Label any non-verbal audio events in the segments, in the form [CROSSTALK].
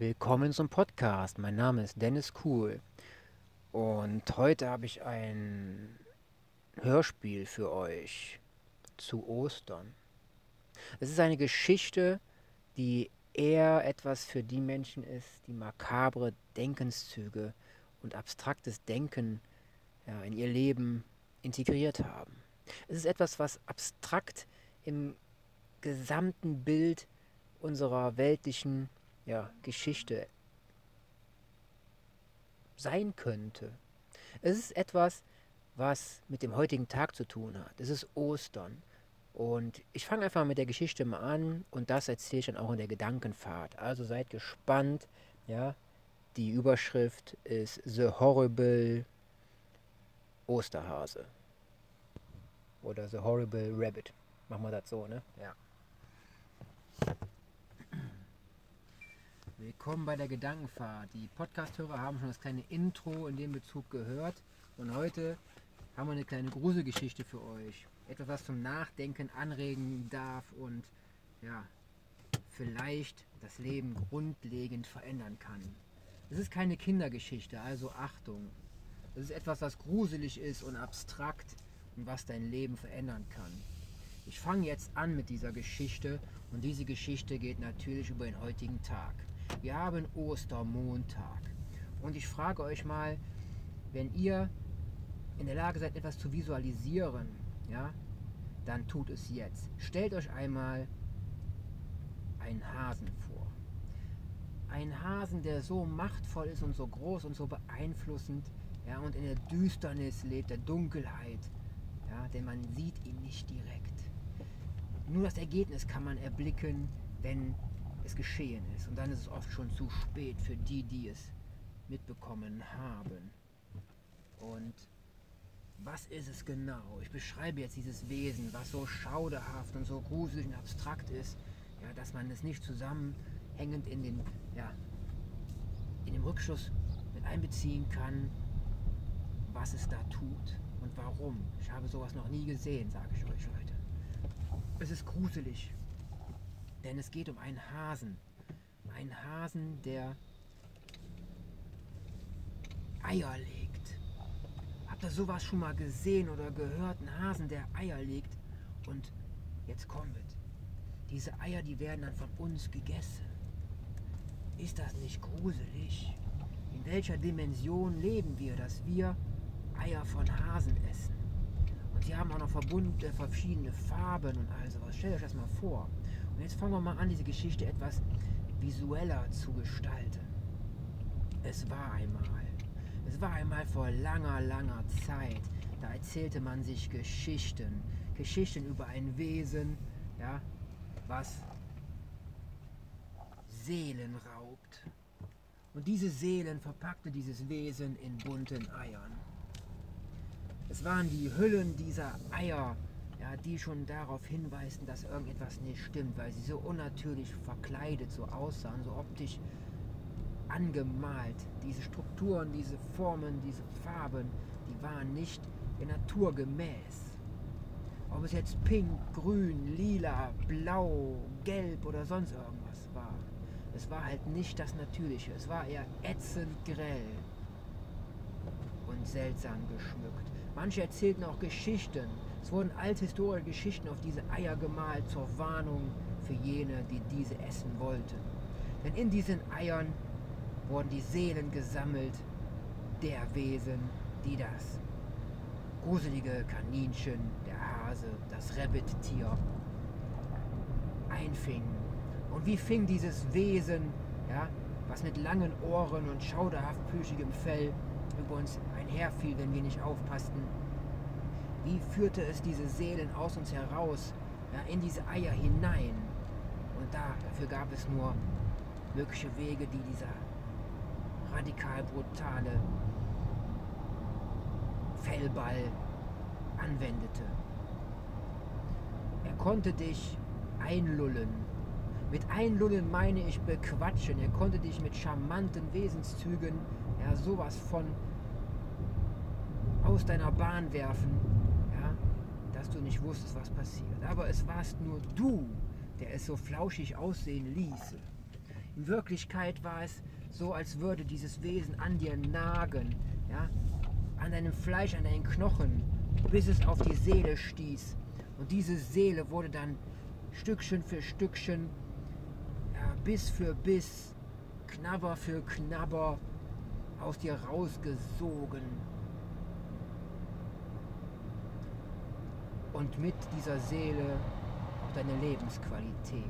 Willkommen zum Podcast. Mein Name ist Dennis Kuhl und heute habe ich ein Hörspiel für euch zu Ostern. Es ist eine Geschichte, die eher etwas für die Menschen ist, die makabre Denkenszüge und abstraktes Denken ja, in ihr Leben integriert haben. Es ist etwas, was abstrakt im gesamten Bild unserer weltlichen ja, Geschichte sein könnte. Es ist etwas, was mit dem heutigen Tag zu tun hat. Es ist Ostern. Und ich fange einfach mit der Geschichte mal an und das erzähle ich dann auch in der Gedankenfahrt. Also seid gespannt. Ja, die Überschrift ist The Horrible Osterhase. Oder The Horrible Rabbit. Machen wir das so, ne? Ja. Willkommen bei der Gedankenfahrt. Die Podcasthörer haben schon das kleine Intro in dem Bezug gehört. Und heute haben wir eine kleine Gruselgeschichte für euch. Etwas, was zum Nachdenken anregen darf und ja, vielleicht das Leben grundlegend verändern kann. Es ist keine Kindergeschichte, also Achtung. Es ist etwas, was gruselig ist und abstrakt und was dein Leben verändern kann. Ich fange jetzt an mit dieser Geschichte und diese Geschichte geht natürlich über den heutigen Tag. Wir haben Ostermontag. Und ich frage euch mal, wenn ihr in der Lage seid, etwas zu visualisieren, ja, dann tut es jetzt. Stellt euch einmal einen Hasen vor. Ein Hasen, der so machtvoll ist und so groß und so beeinflussend, ja, und in der Düsternis lebt, der Dunkelheit, ja, denn man sieht ihn nicht direkt. Nur das Ergebnis kann man erblicken, wenn es geschehen ist. Und dann ist es oft schon zu spät für die, die es mitbekommen haben. Und was ist es genau? Ich beschreibe jetzt dieses Wesen, was so schauderhaft und so gruselig und abstrakt ist, ja, dass man es nicht zusammenhängend in den, ja, in dem Rückschuss mit einbeziehen kann, was es da tut und warum. Ich habe sowas noch nie gesehen, sage ich euch Leute. Es ist gruselig. Denn es geht um einen Hasen. Ein Hasen, der Eier legt. Habt ihr sowas schon mal gesehen oder gehört? Ein Hasen, der Eier legt. Und jetzt kommt es. Diese Eier, die werden dann von uns gegessen. Ist das nicht gruselig? In welcher Dimension leben wir, dass wir Eier von Hasen essen? Und sie haben auch noch verbundene, verschiedene Farben und all sowas. Stellt euch das mal vor. Und jetzt fangen wir mal an, diese Geschichte etwas visueller zu gestalten. Es war einmal, es war einmal vor langer, langer Zeit, da erzählte man sich Geschichten, Geschichten über ein Wesen, ja, was Seelen raubt. Und diese Seelen verpackte dieses Wesen in bunten Eiern. Es waren die Hüllen dieser Eier, ja, die schon darauf hinweisen, dass irgendetwas nicht stimmt, weil sie so unnatürlich verkleidet, so aussahen, so optisch angemalt. Diese Strukturen, diese Formen, diese Farben, die waren nicht der Natur gemäß. Ob es jetzt pink, grün, lila, blau, gelb oder sonst irgendwas war. Es war halt nicht das Natürliche. Es war eher ätzend grell und seltsam geschmückt. Manche erzählten auch Geschichten, es wurden althistorische Geschichten auf diese Eier gemalt zur Warnung für jene, die diese essen wollten. Denn in diesen Eiern wurden die Seelen gesammelt der Wesen, die das gruselige Kaninchen, der Hase, das Rabbit-Tier einfingen. Und wie fing dieses Wesen, ja, was mit langen Ohren und schauderhaft plüschigem Fell über uns einherfiel, wenn wir nicht aufpassten, wie führte es diese Seelen aus uns heraus, ja, in diese Eier hinein? Und da, dafür gab es nur mögliche Wege, die dieser radikal brutale Fellball anwendete. Er konnte dich einlullen. Mit einlullen meine ich bequatschen. Er konnte dich mit charmanten Wesenszügen ja sowas von aus deiner Bahn werfen, dass du nicht wusstest, was passiert. Aber es warst nur du, der es so flauschig aussehen ließ. In Wirklichkeit war es so, als würde dieses Wesen an dir nagen, ja, an deinem Fleisch, an deinen Knochen, bis es auf die Seele stieß. Und diese Seele wurde dann Stückchen für Stückchen, ja, Biss für Biss, Knabber für Knabber aus dir rausgesogen. Und mit dieser Seele auch deine Lebensqualität.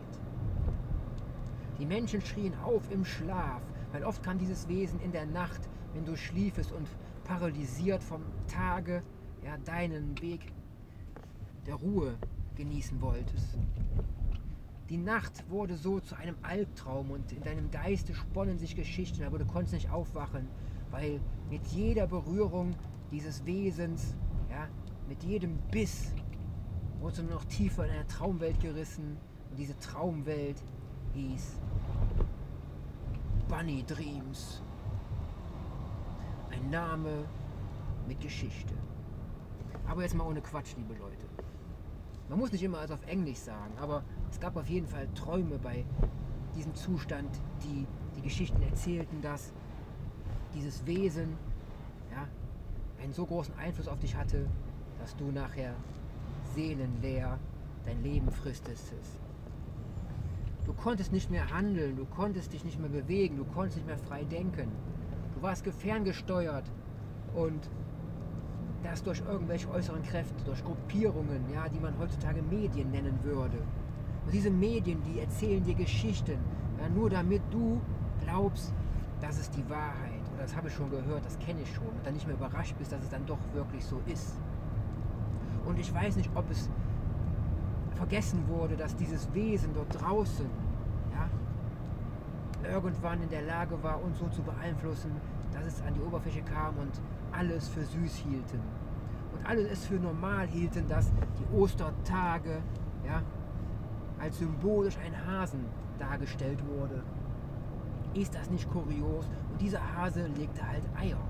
Die Menschen schrien auf im Schlaf, weil oft kam dieses Wesen in der Nacht, wenn du schliefest und paralysiert vom Tage ja, deinen Weg der Ruhe genießen wolltest. Die Nacht wurde so zu einem Albtraum und in deinem Geiste sponnen sich Geschichten, aber du konntest nicht aufwachen, weil mit jeder Berührung dieses Wesens, ja, mit jedem Biss, nur noch tiefer in eine Traumwelt gerissen und diese Traumwelt hieß Bunny Dreams. Ein Name mit Geschichte. Aber jetzt mal ohne Quatsch, liebe Leute. Man muss nicht immer alles auf Englisch sagen, aber es gab auf jeden Fall Träume bei diesem Zustand, die die Geschichten erzählten, dass dieses Wesen ja, einen so großen Einfluss auf dich hatte, dass du nachher seelenleer dein Leben fristest. Du konntest nicht mehr handeln, du konntest dich nicht mehr bewegen, du konntest nicht mehr frei denken. Du warst ferngesteuert und das durch irgendwelche äußeren Kräfte, durch Gruppierungen, ja, die man heutzutage Medien nennen würde. Und diese Medien, die erzählen dir Geschichten, ja, nur damit du glaubst, das ist die Wahrheit. Oder das habe ich schon gehört, das kenne ich schon. Und dann nicht mehr überrascht bist, dass es dann doch wirklich so ist. Und ich weiß nicht, ob es vergessen wurde, dass dieses Wesen dort draußen ja, irgendwann in der Lage war, uns so zu beeinflussen, dass es an die Oberfläche kam und alles für süß hielten. Und alle es für normal hielten, dass die Ostertage ja, als symbolisch ein Hasen dargestellt wurde. Ist das nicht kurios? Und dieser Hase legte halt Eier.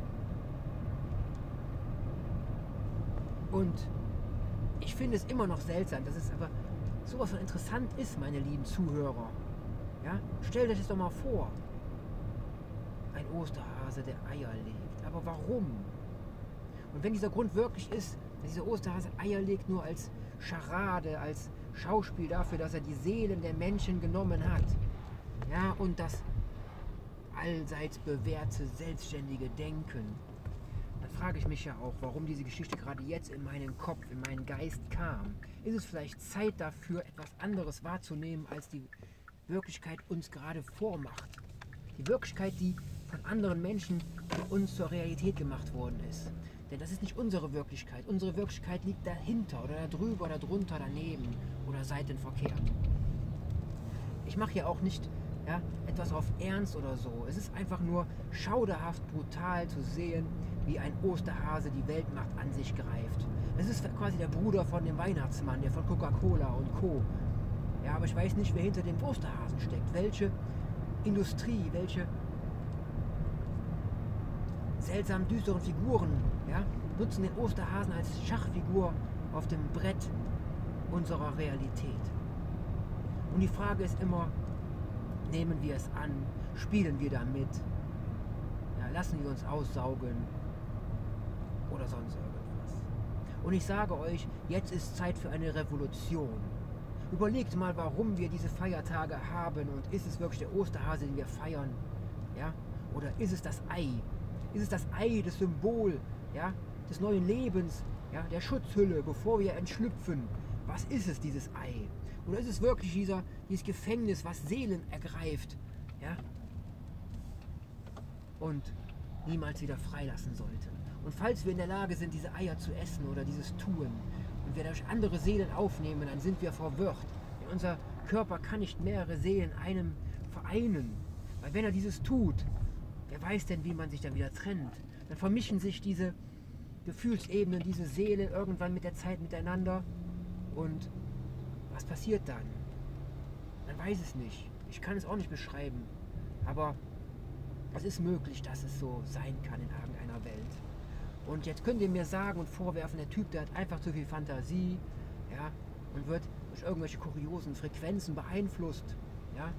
Und ich finde es immer noch seltsam, dass es aber sowas von interessant ist, meine lieben Zuhörer. Ja? Stellt euch das doch mal vor. Ein Osterhase, der Eier legt. Aber warum? Und wenn dieser Grund wirklich ist, dass dieser Osterhase Eier legt nur als Scharade, als Schauspiel dafür, dass er die Seelen der Menschen genommen hat, ja, und das allseits bewährte, selbstständige Denken, dann frage ich mich ja auch, warum diese Geschichte gerade jetzt in meinen Kopf, in meinen Geist kam. Ist es vielleicht Zeit dafür, etwas anderes wahrzunehmen, als die Wirklichkeit uns gerade vormacht? Die Wirklichkeit, die von anderen Menschen für uns zur Realität gemacht worden ist. Denn das ist nicht unsere Wirklichkeit. Unsere Wirklichkeit liegt dahinter oder da drüber oder drunter, daneben oder seitenverkehrt. Ich mache hier auch nicht ja, etwas auf Ernst oder so. Es ist einfach nur schauderhaft brutal zu sehen, wie ein Osterhase die Weltmacht an sich greift. Es ist quasi der Bruder von dem Weihnachtsmann, der von Coca-Cola und Co. Ja, aber ich weiß nicht, wer hinter dem Osterhasen steckt. Welche Industrie, welche seltsam düsteren Figuren ja, nutzen den Osterhasen als Schachfigur auf dem Brett unserer Realität. Und die Frage ist immer, nehmen wir es an, spielen wir damit, ja, lassen wir uns aussaugen oder sonst irgendwas. Und ich sage euch, jetzt ist Zeit für eine Revolution. Überlegt mal, warum wir diese Feiertage haben und ist es wirklich der Osterhase, den wir feiern? Ja? Oder ist es das Ei, ist es das Ei, das Symbol ja, des neuen Lebens, ja, der Schutzhülle, bevor wir entschlüpfen. Was ist es, dieses Ei? Oder ist es wirklich dieser, dieses Gefängnis, was Seelen ergreift ja, und niemals wieder freilassen sollte? Und falls wir in der Lage sind, diese Eier zu essen oder dieses tun und wir durch andere Seelen aufnehmen, dann sind wir verwirrt. Denn unser Körper kann nicht mehrere Seelen einem vereinen. Weil wenn er dieses tut, Wer weiß denn, wie man sich dann wieder trennt? Dann vermischen sich diese Gefühlsebenen, diese Seele irgendwann mit der Zeit miteinander. Und was passiert dann? Man weiß es nicht. Ich kann es auch nicht beschreiben. Aber es ist möglich, dass es so sein kann in irgendeiner Welt. Und jetzt könnt ihr mir sagen und vorwerfen, der Typ, der hat einfach zu viel Fantasie, ja, und wird durch irgendwelche kuriosen Frequenzen beeinflusst, ja.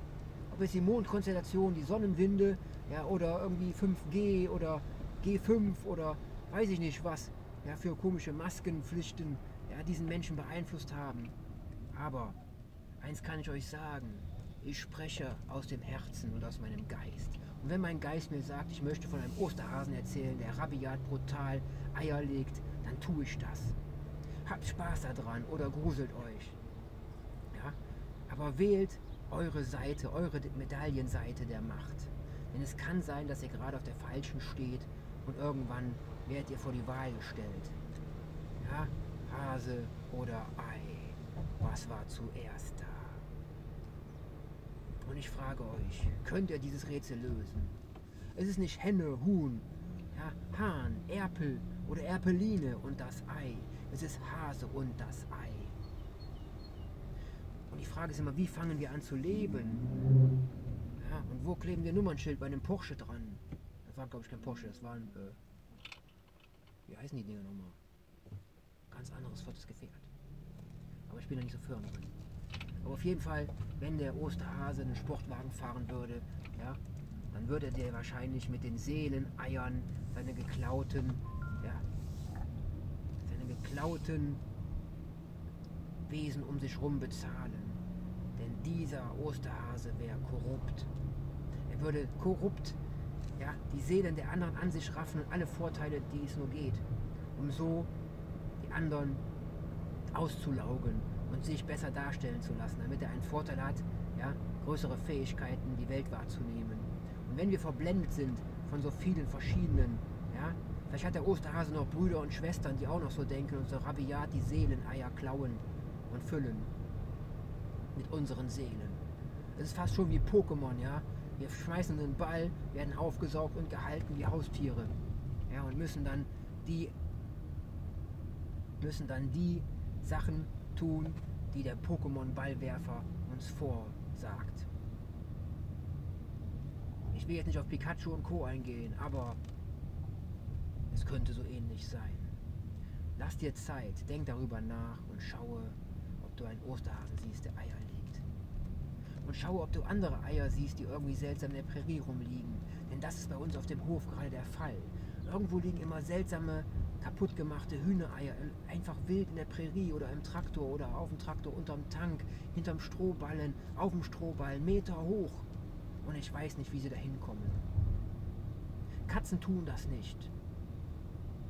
ob es die Mondkonstellation, die Sonnenwinde, ja, oder irgendwie 5G oder G5 oder weiß ich nicht was, ja, für komische Maskenpflichten, ja, diesen Menschen beeinflusst haben. Aber eins kann ich euch sagen, ich spreche aus dem Herzen und aus meinem Geist. Und wenn mein Geist mir sagt, ich möchte von einem Osterhasen erzählen, der rabiat, brutal Eier legt, dann tue ich das. Habt Spaß daran oder gruselt euch. Ja? Aber wählt eure Seite, eure Medaillenseite der Macht. Denn es kann sein, dass ihr gerade auf der falschen steht und irgendwann werdet ihr vor die Wahl gestellt. Ja, Hase oder Ei. Was war zuerst? Und ich frage euch, könnt ihr dieses Rätsel lösen? Es ist nicht Henne, Huhn, ja, Hahn, Erpel oder Erpeline und das Ei. Es ist Hase und das Ei. Und die Frage ist immer, wie fangen wir an zu leben? Ja, und wo kleben wir Nummernschild bei einem Porsche dran? Das war, glaube ich, kein Porsche, das war ein, äh, wie heißen die Dinger nochmal? Ganz anderes flottes Gefährt. Aber ich bin da nicht so firm drin. Aber auf jeden Fall, wenn der Osterhase einen Sportwagen fahren würde, ja, dann würde der wahrscheinlich mit den Seeleneiern seine geklauten, ja, seine geklauten Wesen um sich herum bezahlen. Denn dieser Osterhase wäre korrupt. Er würde korrupt ja, die Seelen der anderen an sich raffen und alle Vorteile, die es nur geht, um so die anderen auszulaugen und sich besser darstellen zu lassen, damit er einen Vorteil hat, ja, größere Fähigkeiten, die Welt wahrzunehmen. Und wenn wir verblendet sind von so vielen verschiedenen, ja, vielleicht hat der Osterhase noch Brüder und Schwestern, die auch noch so denken und so rabiat die Seeleneier klauen und füllen mit unseren Seelen. Es ist fast schon wie Pokémon, ja. Wir schmeißen einen Ball, werden aufgesaugt und gehalten wie Haustiere. Ja, und müssen dann die müssen dann die Sachen tun, die der Pokémon-Ballwerfer uns vorsagt. Ich will jetzt nicht auf Pikachu und Co. eingehen, aber es könnte so ähnlich sein. Lass dir Zeit, denk darüber nach und schaue, ob du einen Osterhasen siehst, der Eier legt. Und schaue, ob du andere Eier siehst, die irgendwie seltsam in der Prärie rumliegen. Denn das ist bei uns auf dem Hof gerade der Fall. Irgendwo liegen immer seltsame kaputt gemachte Hühnereier einfach wild in der Prärie oder im Traktor oder auf dem Traktor unterm Tank, hinterm Strohballen, auf dem Strohballen, Meter hoch. Und ich weiß nicht, wie sie da hinkommen. Katzen tun das nicht.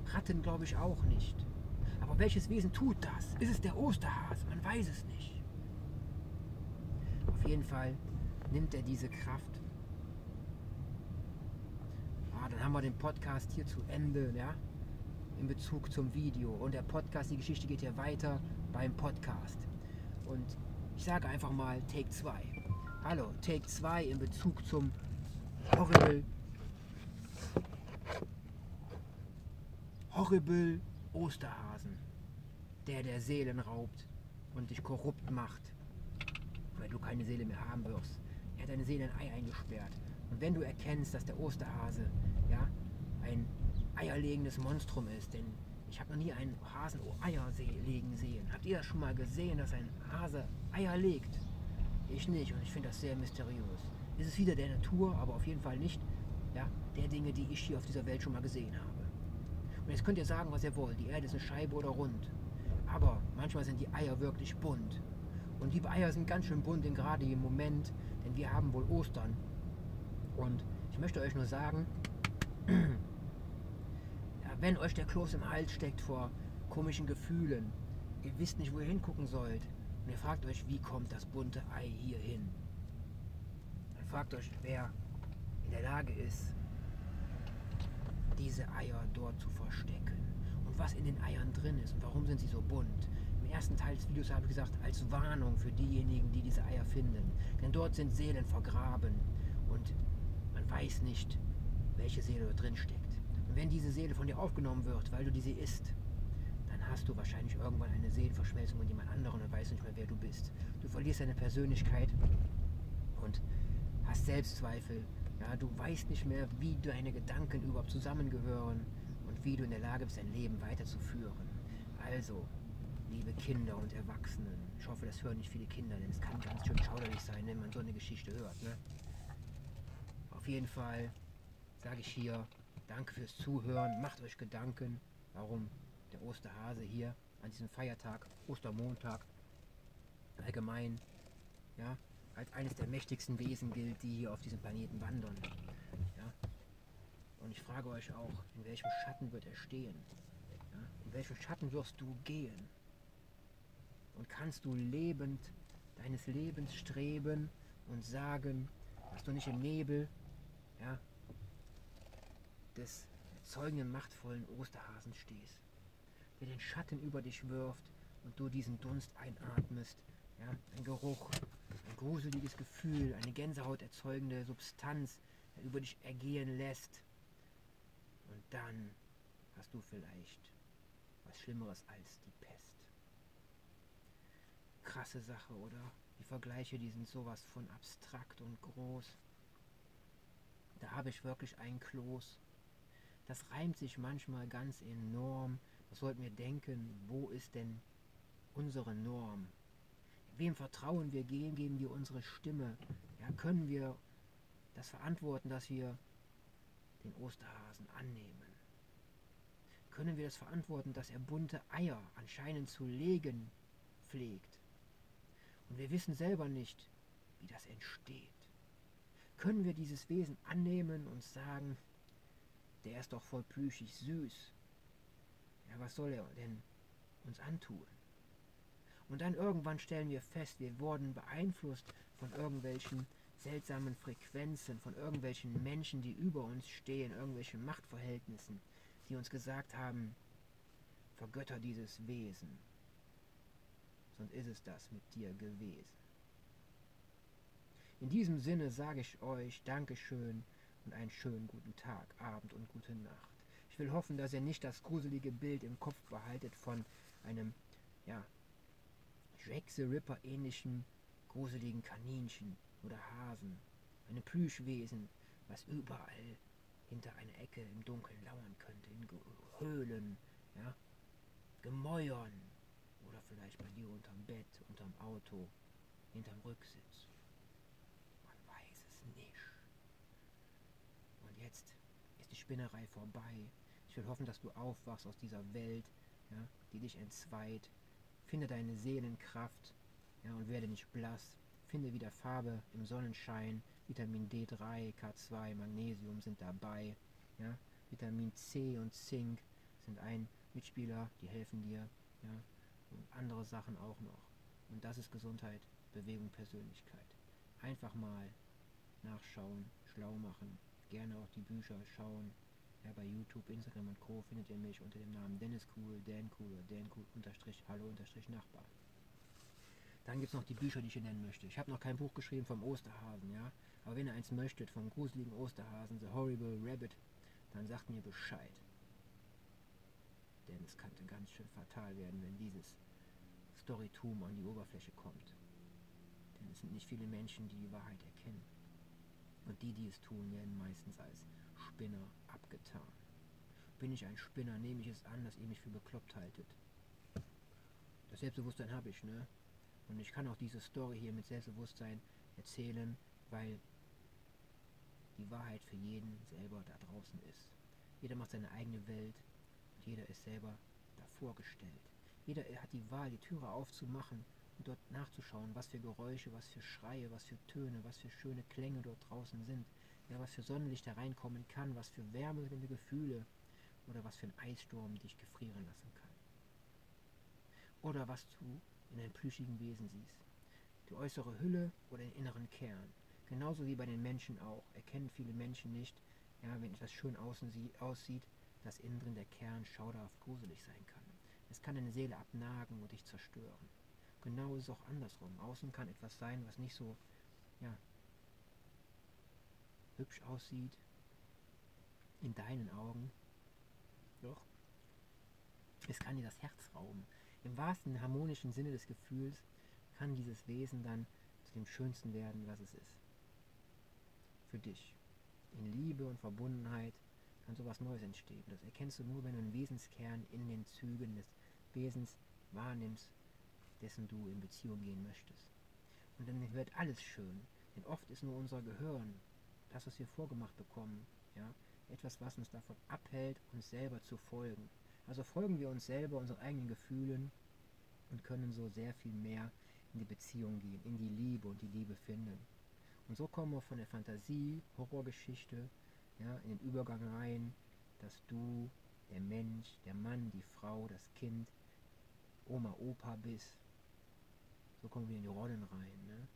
Ratten glaube ich auch nicht. Aber welches Wesen tut das? Ist es der Osterhase? Man weiß es nicht. Auf jeden Fall nimmt er diese Kraft. Ah, dann haben wir den Podcast hier zu Ende, ja in Bezug zum Video. Und der Podcast, die Geschichte geht ja weiter beim Podcast. Und ich sage einfach mal Take 2. Hallo, Take 2 in Bezug zum Horrible, Horrible Osterhasen, der der Seelen raubt und dich korrupt macht, weil du keine Seele mehr haben wirst. Er hat deine Seele in ein Ei eingesperrt. Und wenn du erkennst, dass der Osterhase ja, ein eierlegendes Monstrum ist. Denn ich habe noch nie einen Hasen Eier legen sehen. Habt ihr das schon mal gesehen, dass ein Hase Eier legt? Ich nicht und ich finde das sehr mysteriös. Es ist wieder der Natur, aber auf jeden Fall nicht ja, der Dinge, die ich hier auf dieser Welt schon mal gesehen habe. Und jetzt könnt ihr sagen, was ihr wollt. Die Erde ist eine Scheibe oder rund. Aber manchmal sind die Eier wirklich bunt. Und die Eier sind ganz schön bunt, denn gerade im Moment, denn wir haben wohl Ostern. Und ich möchte euch nur sagen, [CLEARS THROAT] wenn euch der Kloß im Hals steckt vor komischen Gefühlen, ihr wisst nicht, wo ihr hingucken sollt, und ihr fragt euch, wie kommt das bunte Ei hier hin? Dann fragt euch, wer in der Lage ist, diese Eier dort zu verstecken und was in den Eiern drin ist und warum sind sie so bunt. Im ersten Teil des Videos habe ich gesagt, als Warnung für diejenigen, die diese Eier finden. Denn dort sind Seelen vergraben und man weiß nicht, welche Seele dort drin steckt. Und wenn diese Seele von dir aufgenommen wird, weil du diese isst, dann hast du wahrscheinlich irgendwann eine Seelenverschmelzung mit jemand anderem und weißt nicht mehr, wer du bist. Du verlierst deine Persönlichkeit und hast Selbstzweifel. Ja, du weißt nicht mehr, wie deine Gedanken überhaupt zusammengehören und wie du in der Lage bist, dein Leben weiterzuführen. Also, liebe Kinder und Erwachsenen. Ich hoffe, das hören nicht viele Kinder, denn es kann ganz schön schauderlich sein, wenn man so eine Geschichte hört. Ne? Auf jeden Fall sage ich hier, danke fürs Zuhören, macht euch Gedanken, warum der Osterhase hier an diesem Feiertag, Ostermontag, allgemein, ja, als eines der mächtigsten Wesen gilt, die hier auf diesem Planeten wandern. Ja? Und ich frage euch auch, in welchem Schatten wird er stehen? Ja? In welchem Schatten wirst du gehen? Und kannst du lebend deines Lebens streben und sagen, dass du nicht im Nebel ja, des erzeugenden, machtvollen Osterhasen stehst, der den Schatten über dich wirft und du diesen Dunst einatmest, ja, ein Geruch, ein gruseliges Gefühl, eine Gänsehaut erzeugende Substanz über dich ergehen lässt. Und dann hast du vielleicht was Schlimmeres als die Pest. Krasse Sache, oder? Die Vergleiche, die sind sowas von abstrakt und groß. Da habe ich wirklich ein Kloß. Das reimt sich manchmal ganz enorm. Das sollten wir denken, wo ist denn unsere Norm? Wem vertrauen wir, geben, geben wir unsere Stimme? Ja, können wir das verantworten, dass wir den Osterhasen annehmen? Können wir das verantworten, dass er bunte Eier anscheinend zu legen pflegt? Und wir wissen selber nicht, wie das entsteht. Können wir dieses Wesen annehmen und sagen, der ist doch voll plüschig süß. Ja, was soll er denn uns antun? Und dann irgendwann stellen wir fest, wir wurden beeinflusst von irgendwelchen seltsamen Frequenzen, von irgendwelchen Menschen, die über uns stehen, irgendwelchen Machtverhältnissen, die uns gesagt haben, vergötter dieses Wesen. Sonst ist es das mit dir gewesen. In diesem Sinne sage ich euch Dankeschön und einen schönen guten Tag, Abend und gute Nacht. Ich will hoffen, dass ihr nicht das gruselige Bild im Kopf behaltet von einem, ja, Jack the Ripper ähnlichen gruseligen Kaninchen oder Hasen, einem Plüschwesen, was überall hinter einer Ecke im Dunkeln lauern könnte, in Höhlen, ja, Gemäuern oder vielleicht bei dir unterm Bett, unterm Auto, hinterm Rücksitz. Man weiß es nicht. Und jetzt ist die Spinnerei vorbei. Ich will hoffen, dass du aufwachst aus dieser Welt, ja, die dich entzweit, Finde deine Seelenkraft ja, und werde nicht blass. Finde wieder Farbe im Sonnenschein. Vitamin D3, K2, Magnesium sind dabei. Ja. Vitamin C und Zink sind ein Mitspieler, die helfen dir. Ja. Und andere Sachen auch noch. Und das ist Gesundheit, Bewegung, Persönlichkeit. Einfach mal nachschauen, schlau machen. Gerne auch die Bücher schauen, ja, bei YouTube, Instagram und Co. findet ihr mich unter dem Namen Dennis Cool, Dan Cool oder Dan Cool unterstrich Hallo unterstrich Nachbar. Dann gibt es noch die Bücher, die ich hier nennen möchte. Ich habe noch kein Buch geschrieben vom Osterhasen, ja. Aber wenn ihr eins möchtet vom gruseligen Osterhasen, The Horrible Rabbit, dann sagt mir Bescheid. Denn es könnte ganz schön fatal werden, wenn dieses Storytum an die Oberfläche kommt. Denn es sind nicht viele Menschen, die die Wahrheit erkennen. Und die, die es tun, werden meistens als Spinner abgetan. Bin ich ein Spinner, nehme ich es an, dass ihr mich für bekloppt haltet. Das Selbstbewusstsein habe ich, ne? Und ich kann auch diese Story hier mit Selbstbewusstsein erzählen, weil die Wahrheit für jeden selber da draußen ist. Jeder macht seine eigene Welt und jeder ist selber davor gestellt. Jeder hat die Wahl, die Türe aufzumachen dort nachzuschauen, was für Geräusche, was für Schreie, was für Töne, was für schöne Klänge dort draußen sind ja, was für Sonnenlicht da reinkommen kann, was für wärmende Gefühle oder was für ein Eissturm dich gefrieren lassen kann. Oder was du in einem plüschigen Wesen siehst. Die äußere Hülle oder den inneren Kern. Genauso wie bei den Menschen auch. Erkennen viele Menschen nicht, ja, wenn etwas schön außen aussieht, dass innen drin der Kern schauderhaft gruselig sein kann. Es kann deine Seele abnagen und dich zerstören. Genau ist es auch andersrum. Außen kann etwas sein, was nicht so ja, hübsch aussieht, in deinen Augen, doch, es kann dir das Herz rauben. Im wahrsten harmonischen Sinne des Gefühls kann dieses Wesen dann zu dem Schönsten werden, was es ist. Für dich. In Liebe und Verbundenheit kann sowas Neues entstehen. Das erkennst du nur, wenn du einen Wesenskern in den Zügen des Wesens wahrnimmst, dessen du in Beziehung gehen möchtest. Und dann wird alles schön. Denn oft ist nur unser Gehirn, das, was wir vorgemacht bekommen, ja, etwas, was uns davon abhält, uns selber zu folgen. Also folgen wir uns selber, unseren eigenen Gefühlen und können so sehr viel mehr in die Beziehung gehen, in die Liebe und die Liebe finden. Und so kommen wir von der Fantasie, Horrorgeschichte, ja, in den Übergang rein, dass du, der Mensch, der Mann, die Frau, das Kind, Oma, Opa bist. So kommen wir in die Rollen rein. Ne?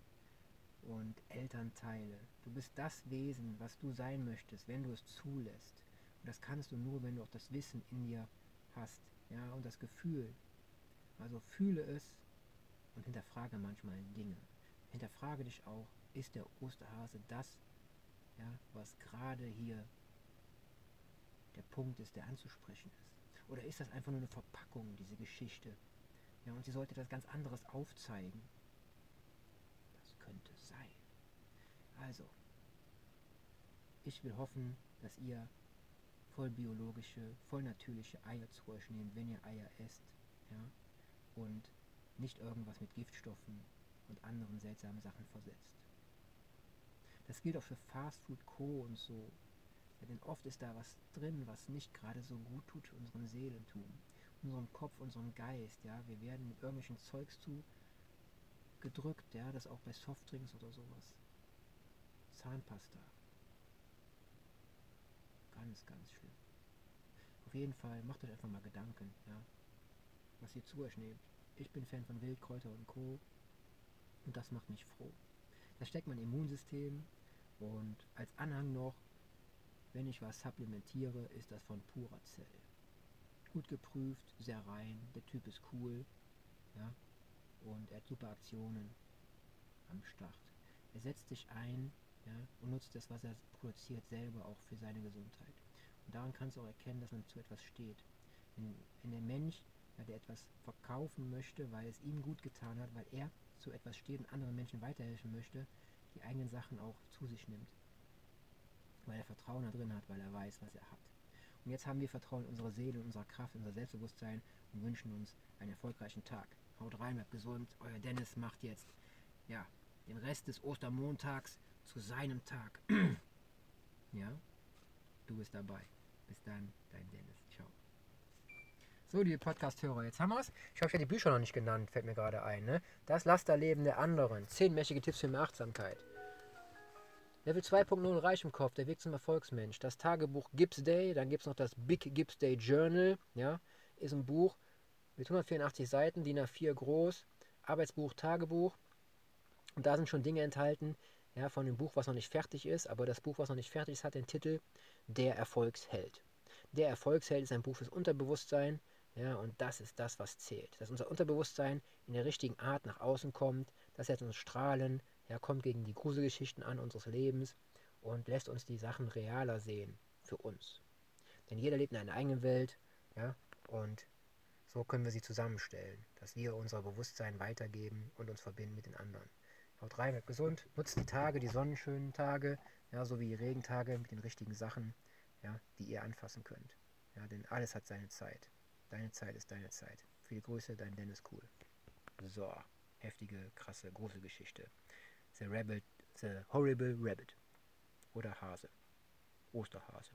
Und Elternteile. Du bist das Wesen, was du sein möchtest, wenn du es zulässt. Und das kannst du nur, wenn du auch das Wissen in dir hast. Ja, und das Gefühl. Also fühle es und hinterfrage manchmal Dinge. Hinterfrage dich auch, ist der Osterhase das, ja, was gerade hier der Punkt ist, der anzusprechen ist? Oder ist das einfach nur eine Verpackung, diese Geschichte? Ja, und sie sollte das ganz anderes aufzeigen. Das könnte sein. Also, ich will hoffen, dass ihr voll biologische, voll natürliche Eier zu euch nehmt, wenn ihr Eier esst. Ja? Und nicht irgendwas mit Giftstoffen und anderen seltsamen Sachen versetzt. Das gilt auch für Fastfood, Co. und so. Denn oft ist da was drin, was nicht gerade so gut tut für unseren Seelentum, unserem Kopf, unserem Geist. Ja, wir werden mit irgendwelchen Zeugs zu gedrückt, ja, das auch bei Softdrinks oder sowas. Zahnpasta. Ganz, ganz schlimm. Auf jeden Fall macht euch einfach mal Gedanken, ja, was ihr zu euch nehmt. Ich bin Fan von Wildkräuter und Co. Und das macht mich froh. Das steckt mein Immunsystem und als Anhang noch, wenn ich was supplementiere, ist das von Puracell. Gut geprüft, sehr rein, der Typ ist cool, ja, und er hat super Aktionen am Start. Er setzt sich ein ja, und nutzt das, was er produziert, selber auch für seine Gesundheit. Und daran kannst du auch erkennen, dass man zu etwas steht. Wenn, wenn der Mensch, ja, der etwas verkaufen möchte, weil es ihm gut getan hat, weil er zu etwas steht und anderen Menschen weiterhelfen möchte, die eigenen Sachen auch zu sich nimmt. Weil er Vertrauen da drin hat, weil er weiß, was er hat. Und jetzt haben wir Vertrauen in unsere Seele, in unsere Kraft, in unser Selbstbewusstsein und wünschen uns einen erfolgreichen Tag. Haut rein, bleibt gesund. Euer Dennis macht jetzt ja, den Rest des Ostermontags zu seinem Tag. [CLEARS THROAT] ja, du bist dabei. Bis dann, dein Dennis. Ciao. So, liebe Podcast-Hörer, jetzt haben wir es. Ich habe ja die Bücher noch nicht genannt, fällt mir gerade ein. Ne? Das Lasterleben der anderen. Zehn mächtige Tipps für mehr Achtsamkeit. Level 2.0 Reich im Kopf, der Weg zum Erfolgsmensch. Das Tagebuch Gibbs Day, dann gibt es noch das Big Gibbs Day Journal. Ja, ist ein Buch mit 184 Seiten, DIN A4 groß. Arbeitsbuch, Tagebuch. Und da sind schon Dinge enthalten, ja, von dem Buch, was noch nicht fertig ist. Aber das Buch, was noch nicht fertig ist, hat den Titel Der Erfolgsheld. Der Erfolgsheld ist ein Buch fürs Unterbewusstsein. Ja, und das ist das, was zählt. Dass unser Unterbewusstsein in der richtigen Art nach außen kommt, dass er uns strahlen, ja, kommt gegen die Gruselgeschichten an unseres Lebens und lässt uns die Sachen realer sehen für uns. Denn jeder lebt in einer eigenen Welt, ja, und so können wir sie zusammenstellen, dass wir unser Bewusstsein weitergeben und uns verbinden mit den anderen. Haut rein, bleibt gesund, nutzt die Tage, die sonnenschönen Tage, ja, so wie die Regentage mit den richtigen Sachen, ja, die ihr anfassen könnt. Ja, denn alles hat seine Zeit. Deine Zeit ist deine Zeit. Viele Grüße, dein Dennis Cool. So, heftige, krasse, große Geschichte. The Rabbit, The Horrible Rabbit. Oder Hase. Osterhase.